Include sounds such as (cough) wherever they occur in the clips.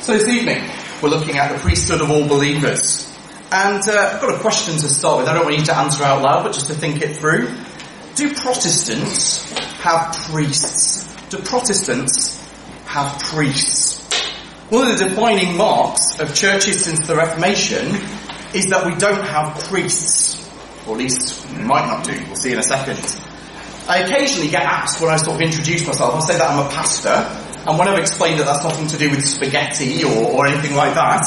So this evening, we're looking at the priesthood of all believers. And uh, I've got a question to start with. I don't want you to answer out loud, but just to think it through. Do Protestants have priests? Do Protestants have priests? One of the defining marks of churches since the Reformation is that we don't have priests. Or at least we might not do. We'll see in a second. I occasionally get asked when I sort of introduce myself, I'll say that I'm a pastor, and when I've explained that that's nothing to do with spaghetti or, or anything like that,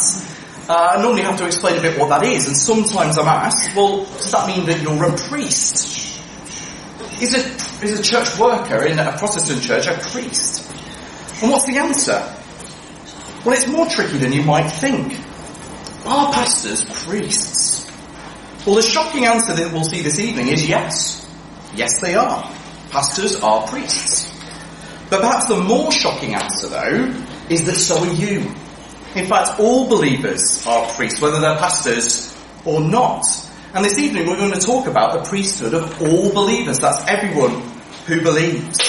uh, I normally have to explain a bit what that is. And sometimes I'm asked, well, does that mean that you're a priest? Is a, is a church worker in a Protestant church a priest? And what's the answer? Well, it's more tricky than you might think. Are pastors priests? Well, the shocking answer that we'll see this evening is yes. Yes, they are. Pastors are priests. But perhaps the more shocking answer, though, is that so are you. In fact, all believers are priests, whether they're pastors or not. And this evening we're going to talk about the priesthood of all believers. That's everyone who believes.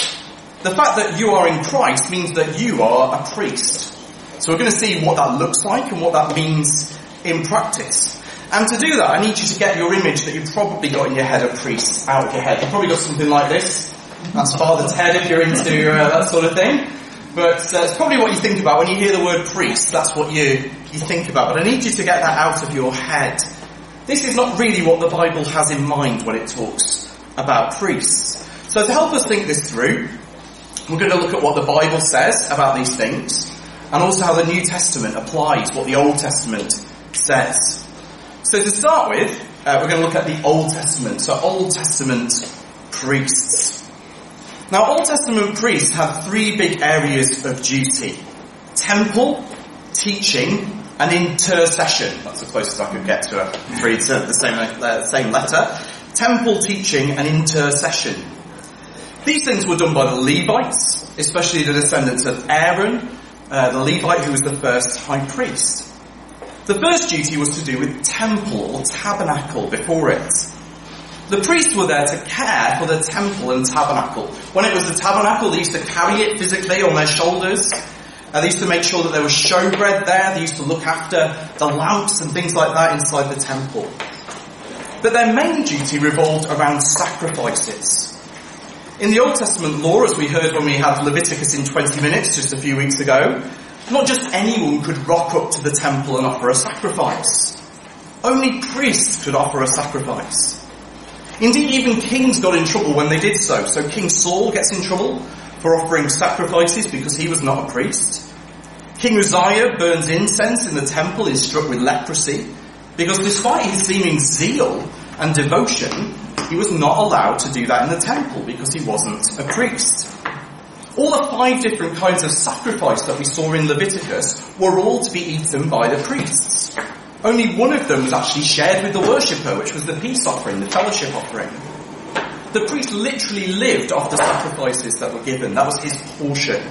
The fact that you are in Christ means that you are a priest. So we're going to see what that looks like and what that means in practice. And to do that, I need you to get your image that you've probably got in your head of priests out of your head. You've probably got something like this. That's Father Ted if you're into uh, that sort of thing. But uh, it's probably what you think about when you hear the word priest. That's what you, you think about. But I need you to get that out of your head. This is not really what the Bible has in mind when it talks about priests. So to help us think this through, we're going to look at what the Bible says about these things, and also how the New Testament applies what the Old Testament says. So to start with, uh, we're going to look at the Old Testament. So Old Testament priests. Now, Old Testament priests have three big areas of duty. Temple, teaching, and intercession. That's the closest I could get to a three to the same, uh, same letter. Temple, teaching, and intercession. These things were done by the Levites, especially the descendants of Aaron, uh, the Levite who was the first high priest. The first duty was to do with temple or tabernacle before it. The priests were there to care for the temple and tabernacle. When it was the tabernacle, they used to carry it physically on their shoulders. Uh, they used to make sure that there was showbread there. They used to look after the lamps and things like that inside the temple. But their main duty revolved around sacrifices. In the Old Testament law, as we heard when we had Leviticus in 20 minutes just a few weeks ago, not just anyone could rock up to the temple and offer a sacrifice. Only priests could offer a sacrifice. Indeed, even kings got in trouble when they did so. So King Saul gets in trouble for offering sacrifices because he was not a priest. King Uzziah burns incense in the temple, and is struck with leprosy because despite his seeming zeal and devotion, he was not allowed to do that in the temple because he wasn't a priest. All the five different kinds of sacrifice that we saw in Leviticus were all to be eaten by the priests. Only one of them was actually shared with the worshipper, which was the peace offering, the fellowship offering. The priest literally lived off the sacrifices that were given. That was his portion.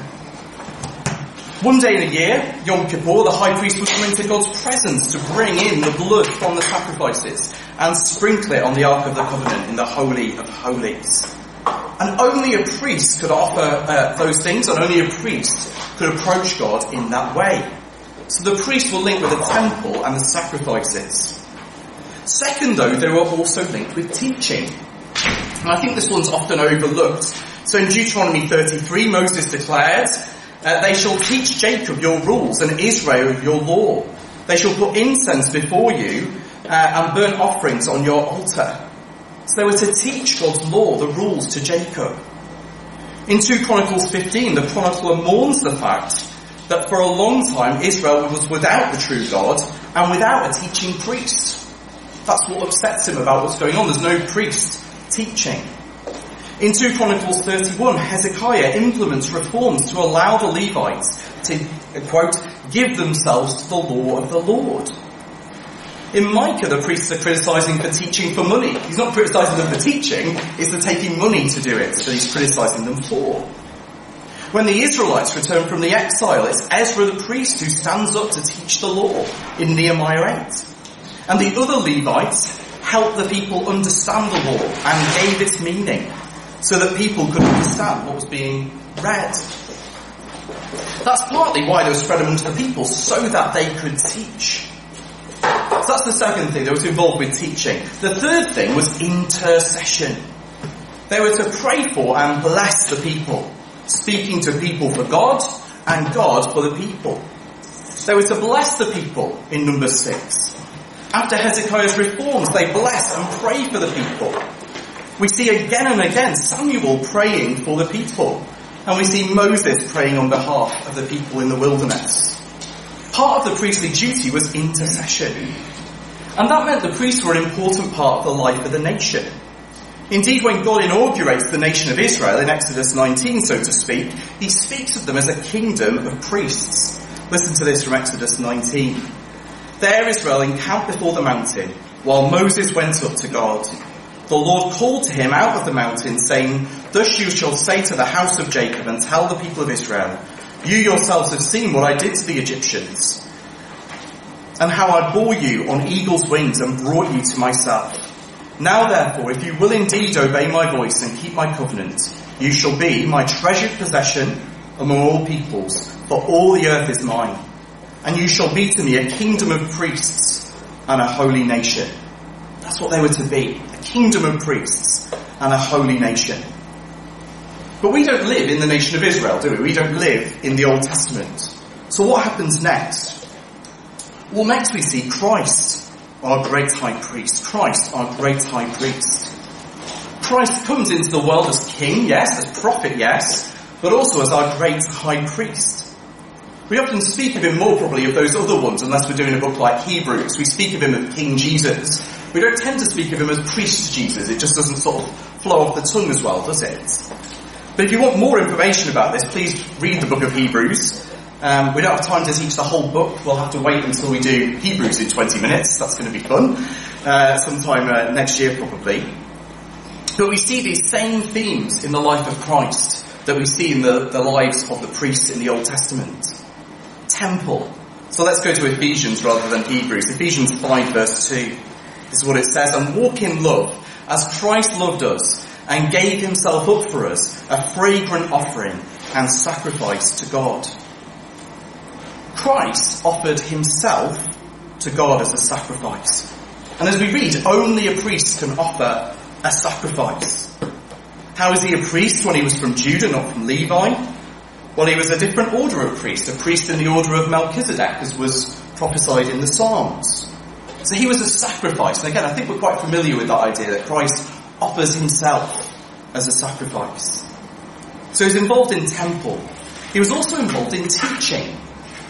One day in a year, Yom Kippur, the high priest would come into God's presence to bring in the blood from the sacrifices and sprinkle it on the Ark of the Covenant in the Holy of Holies. And only a priest could offer uh, those things, and only a priest could approach God in that way. So the priests were linked with the temple and the sacrifices. Second, though, they were also linked with teaching. And I think this one's often overlooked. So in Deuteronomy 33, Moses declared, uh, They shall teach Jacob your rules and Israel your law. They shall put incense before you uh, and burn offerings on your altar. So they were to teach God's law, the rules to Jacob. In 2 Chronicles 15, the chronicler mourns the fact that for a long time Israel was without the true God and without a teaching priest. That's what upsets him about what's going on. There's no priest teaching. In 2 Chronicles 31, Hezekiah implements reforms to allow the Levites to, uh, quote, give themselves to the law of the Lord. In Micah, the priests are criticizing for teaching for money. He's not criticizing them for teaching, it's for taking money to do it that he's criticizing them for. When the Israelites return from the exile, it's Ezra the priest who stands up to teach the law in Nehemiah 8. And the other Levites help the people understand the law and gave its meaning so that people could understand what was being read. That's partly why they were spread amongst the people, so that they could teach. So that's the second thing that was involved with teaching. The third thing was intercession. They were to pray for and bless the people, speaking to people for God and God for the people. They were to bless the people in number six. After Hezekiah's reforms, they bless and pray for the people. We see again and again Samuel praying for the people. And we see Moses praying on behalf of the people in the wilderness. Part of the priestly duty was intercession. And that meant the priests were an important part of the life of the nation. Indeed, when God inaugurates the nation of Israel in Exodus 19, so to speak, he speaks of them as a kingdom of priests. Listen to this from Exodus 19. There Israel encamped before the mountain, while Moses went up to God. The Lord called to him out of the mountain, saying, Thus you shall say to the house of Jacob and tell the people of Israel, You yourselves have seen what I did to the Egyptians, and how I bore you on eagle's wings and brought you to myself. Now therefore, if you will indeed obey my voice and keep my covenant, you shall be my treasured possession among all peoples, for all the earth is mine. And you shall be to me a kingdom of priests and a holy nation. That's what they were to be. A kingdom of priests and a holy nation. But we don't live in the nation of Israel, do we? We don't live in the Old Testament. So what happens next? Well, next we see Christ, our great high priest. Christ, our great high priest. Christ comes into the world as king, yes, as prophet, yes, but also as our great high priest. We often speak of him more probably of those other ones, unless we're doing a book like Hebrews. We speak of him as King Jesus. We don't tend to speak of him as Priest Jesus. It just doesn't sort of flow off the tongue as well, does it? But if you want more information about this, please read the book of Hebrews. Um, we don't have time to teach the whole book. We'll have to wait until we do Hebrews in 20 minutes. That's going to be fun. Uh, sometime uh, next year, probably. But we see these same themes in the life of Christ that we see in the, the lives of the priests in the Old Testament. Temple. So let's go to Ephesians rather than Hebrews. Ephesians 5 verse 2. This is what it says. And walk in love as Christ loved us and gave himself up for us, a fragrant offering and sacrifice to God. Christ offered himself to God as a sacrifice. And as we read, only a priest can offer a sacrifice. How is he a priest when he was from Judah, not from Levi? Well, he was a different order of priest, a priest in the order of Melchizedek, as was prophesied in the Psalms. So he was a sacrifice. And again, I think we're quite familiar with that idea that Christ offers himself as a sacrifice. So he's involved in temple. He was also involved in teaching.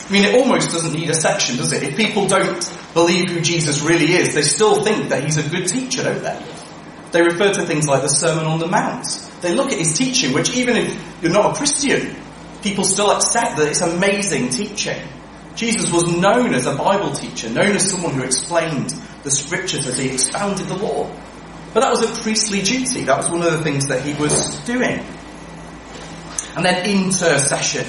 I mean, it almost doesn't need a section, does it? If people don't believe who Jesus really is, they still think that he's a good teacher, don't they? They refer to things like the Sermon on the Mount. They look at his teaching, which even if you're not a Christian, people still accept that it's amazing teaching. Jesus was known as a Bible teacher, known as someone who explained the scriptures as he expounded the law. But that was a priestly duty. That was one of the things that he was doing. And then intercession.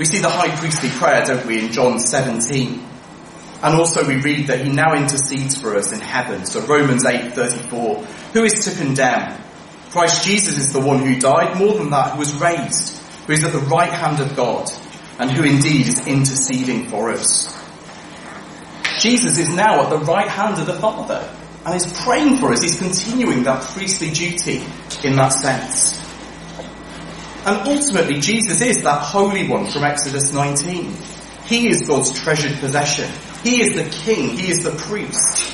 We see the high priestly prayer, don't we, in John 17. And also we read that he now intercedes for us in heaven. So Romans 8:34. Who is to condemn? Christ Jesus is the one who died, more than that, who was raised, who is at the right hand of God, and who indeed is interceding for us. Jesus is now at the right hand of the Father, and is praying for us. He's continuing that priestly duty in that sense. And ultimately, Jesus is that Holy One from Exodus 19. He is God's treasured possession. He is the King. He is the priest.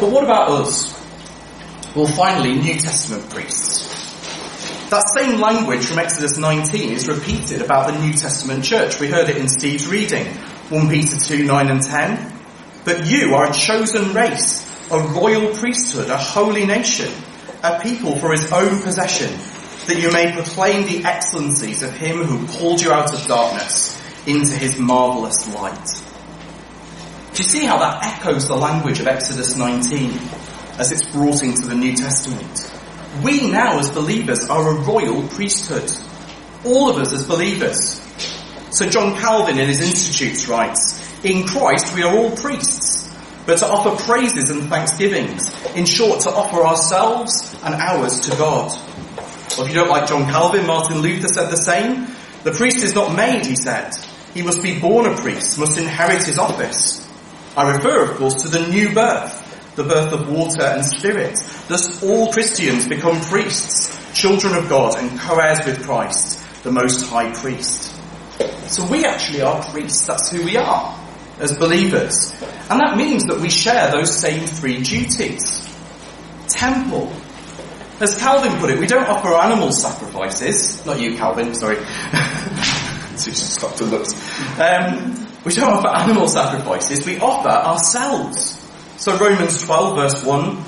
But what about us? Well, finally, New Testament priests. That same language from Exodus 19 is repeated about the New Testament church. We heard it in Steve's reading. 1 Peter 2, 9 and 10. But you are a chosen race, a royal priesthood, a holy nation, a people for his own possession, that you may proclaim the excellencies of him who called you out of darkness into his marvelous light. Do you see how that echoes the language of Exodus 19 as it's brought into the New Testament? We now as believers are a royal priesthood. All of us as believers. So John Calvin in his Institutes writes, in Christ we are all priests, but to offer praises and thanksgivings. In short, to offer ourselves and ours to God. Well, if you don't like John Calvin, Martin Luther said the same. The priest is not made, he said. He must be born a priest, must inherit his office. I refer, of course, to the new birth, the birth of water and spirit. Thus all Christians become priests, children of God and co-heirs with Christ, the most high priest. So we actually are priests, that's who we are as believers. And that means that we share those same three duties. Temple. As Calvin put it, we don't offer animal sacrifices. Not you, Calvin, sorry. (laughs) just stopped and looked. Um, we don't offer animal sacrifices, we offer ourselves. So Romans 12 verse 1,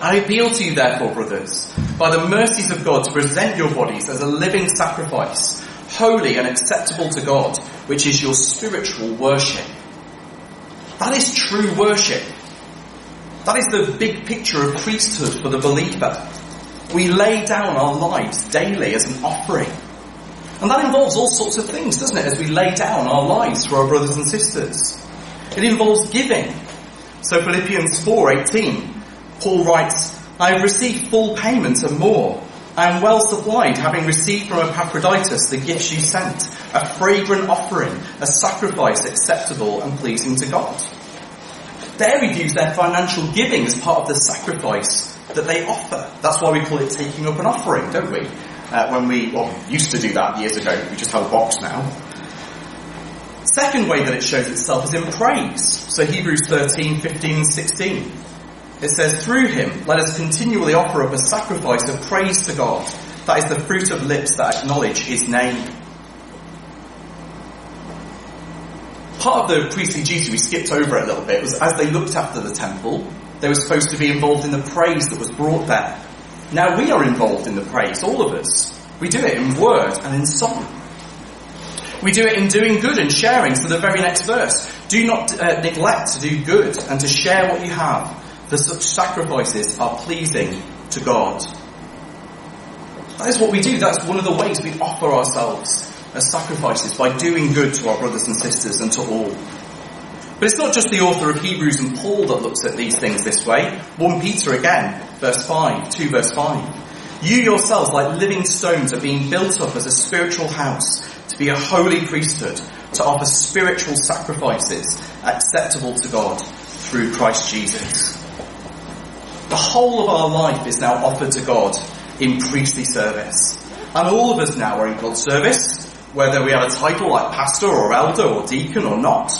I appeal to you therefore, brothers, by the mercies of God to present your bodies as a living sacrifice, holy and acceptable to God, which is your spiritual worship. That is true worship. That is the big picture of priesthood for the believer. We lay down our lives daily as an offering. And that involves all sorts of things, doesn't it, as we lay down our lives for our brothers and sisters. It involves giving. So Philippians 4:18, Paul writes, I have received full payment and more. I am well supplied, having received from Epaphroditus the gifts you sent, a fragrant offering, a sacrifice acceptable and pleasing to God. There he views their financial giving as part of the sacrifice that they offer. That's why we call it taking up an offering, don't we? Uh, when we, well, used to do that years ago, we just have a box now. Second way that it shows itself is in praise. So Hebrews 13, 15 and 16. It says, through him, let us continually offer up a sacrifice of praise to God. That is the fruit of lips that acknowledge his name. Part of the priestly duty we skipped over a little bit was as they looked after the temple, they were supposed to be involved in the praise that was brought there. Now we are involved in the praise, all of us. We do it in word and in song. We do it in doing good and sharing. So the very next verse, do not uh, neglect to do good and to share what you have, for such sacrifices are pleasing to God. That is what we do. That's one of the ways we offer ourselves as sacrifices by doing good to our brothers and sisters and to all. But it's not just the author of Hebrews and Paul that looks at these things this way. 1 Peter again, verse 5, 2 verse 5. You yourselves, like living stones, are being built up as a spiritual house to be a holy priesthood, to offer spiritual sacrifices acceptable to God through Christ Jesus. The whole of our life is now offered to God in priestly service. And all of us now are in God's service, whether we have a title like pastor or elder or deacon or not.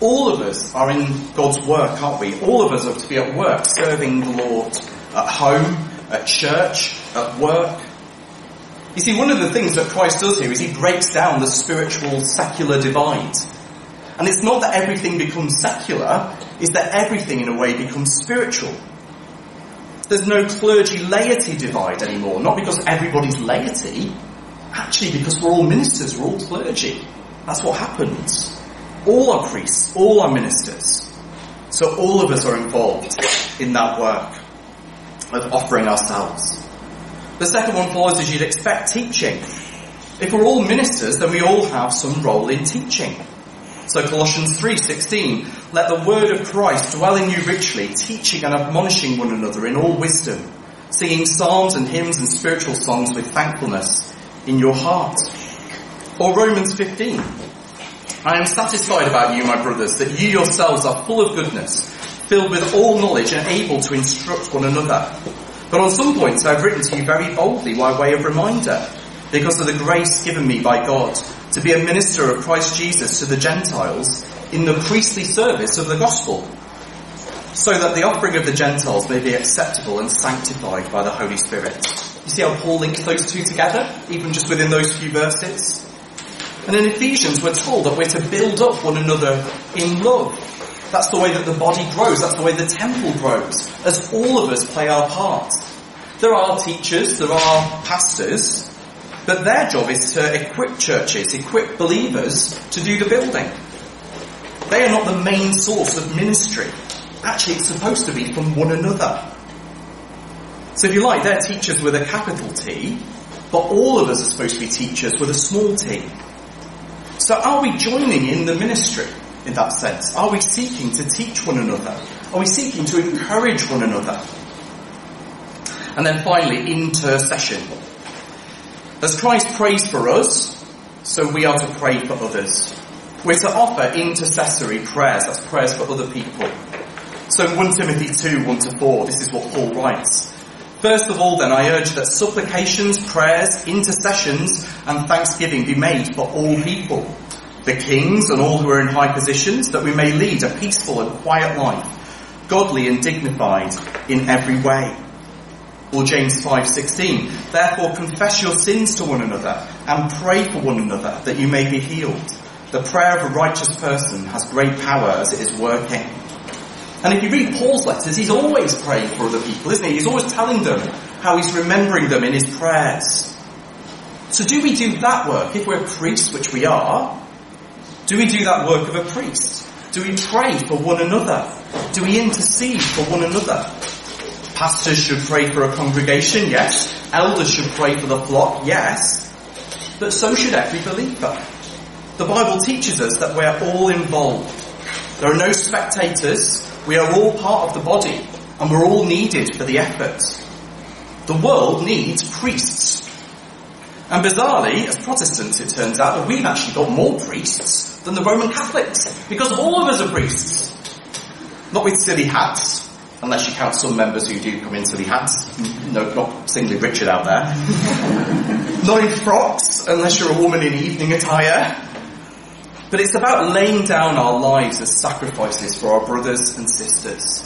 All of us are in God's work, aren't we? All of us are to be at work serving the Lord at home, at church, at work. You see, one of the things that Christ does here is he breaks down the spiritual secular divide. And it's not that everything becomes secular, it's that everything in a way becomes spiritual. There's no clergy laity divide anymore, not because everybody's laity, actually because we're all ministers, we're all clergy. That's what happens. All are priests, all are ministers. So all of us are involved in that work of offering ourselves. The second one follows as you'd expect teaching. If we're all ministers, then we all have some role in teaching. So Colossians 3:16, let the word of Christ dwell in you richly, teaching and admonishing one another in all wisdom, singing psalms and hymns and spiritual songs with thankfulness in your heart. Or Romans 15, I am satisfied about you, my brothers, that you yourselves are full of goodness, filled with all knowledge and able to instruct one another. But on some points I have written to you very boldly by way of reminder, because of the grace given me by God to be a minister of Christ Jesus to the Gentiles in the priestly service of the gospel, so that the offering of the Gentiles may be acceptable and sanctified by the Holy Spirit. You see how Paul links those two together, even just within those few verses? And in Ephesians, we're told that we're to build up one another in love. That's the way that the body grows. That's the way the temple grows. As all of us play our part. There are teachers, there are pastors, but their job is to equip churches, equip believers to do the building. They are not the main source of ministry. Actually, it's supposed to be from one another. So if you like, they're teachers with a capital T, but all of us are supposed to be teachers with a small t. So are we joining in the ministry in that sense? Are we seeking to teach one another? Are we seeking to encourage one another? And then finally, intercession. As Christ prays for us, so we are to pray for others. We're to offer intercessory prayers, that's prayers for other people. So 1 Timothy 2, 1 to 4, this is what Paul writes. First of all then, I urge that supplications, prayers, intercessions, and thanksgiving be made for all people, the kings and all who are in high positions, that we may lead a peaceful and quiet life, godly and dignified in every way. Or James 5:16, therefore confess your sins to one another and pray for one another that you may be healed. The prayer of a righteous person has great power as it is working. And if you read Paul's letters, he's always praying for other people, isn't he? He's always telling them how he's remembering them in his prayers. So do we do that work if we're priests, which we are? Do we do that work of a priest? Do we pray for one another? Do we intercede for one another? Pastors should pray for a congregation, yes. Elders should pray for the flock, yes. But so should every believer. The Bible teaches us that we're all involved. There are no spectators, we are all part of the body and we're all needed for the effort. The world needs priests. And bizarrely, as Protestants, it turns out that we've actually got more priests than the Roman Catholics because all of us are priests. Not with silly hats, unless you count some members who do come in silly hats. Mm, no, not singly Richard out there. (laughs) not in frocks, unless you're a woman in evening attire. But it's about laying down our lives as sacrifices for our brothers and sisters.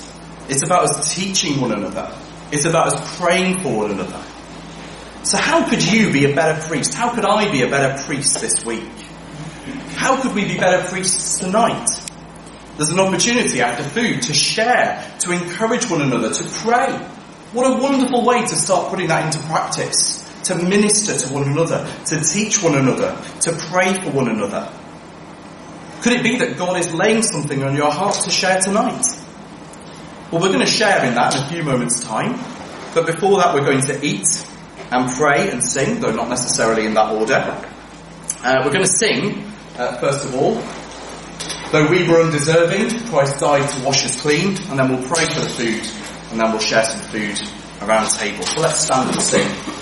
It's about us teaching one another. It's about us praying for one another. So how could you be a better priest? How could I be a better priest this week? How could we be better priests tonight? There's an opportunity after food to share, to encourage one another, to pray. What a wonderful way to start putting that into practice. To minister to one another, to teach one another, to pray for one another. Could it be that God is laying something on your heart to share tonight? Well, we're going to share in that in a few moments' time. But before that, we're going to eat and pray and sing, though not necessarily in that order. Uh, we're going to sing, uh, first of all. Though we were undeserving, Christ died to wash us clean, and then we'll pray for the food, and then we'll share some food around the table. So let's stand and sing.